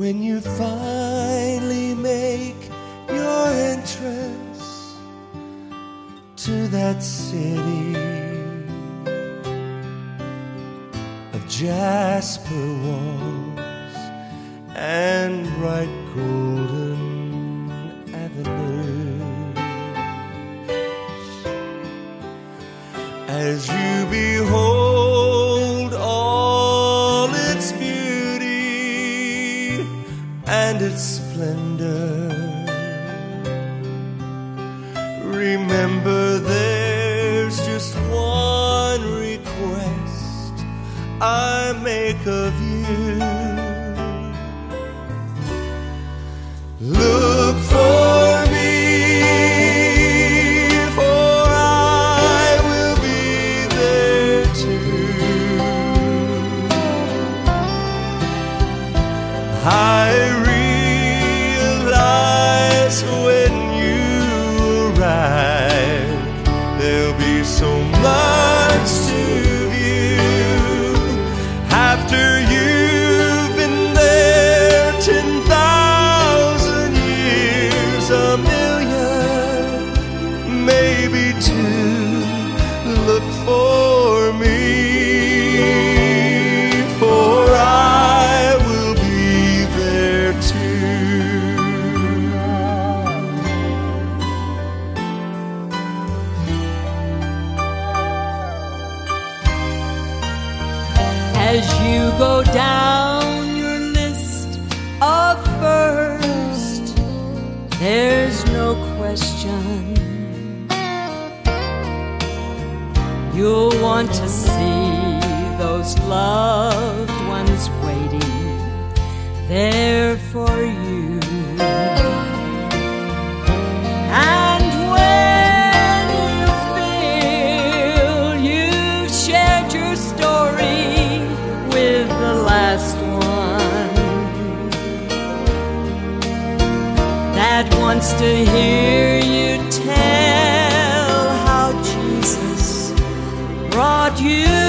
when you finally make your entrance to that city of jasper walls and bright golden avenues. As you behold its splendor. Remember there's just one request I make of you. Look for me, maybe two. Look for me, for I will be there too. As you go down You'll want to see those loved ones waiting there for you. And when you feel you've shared your story with the last one that wants to hear you tell about you.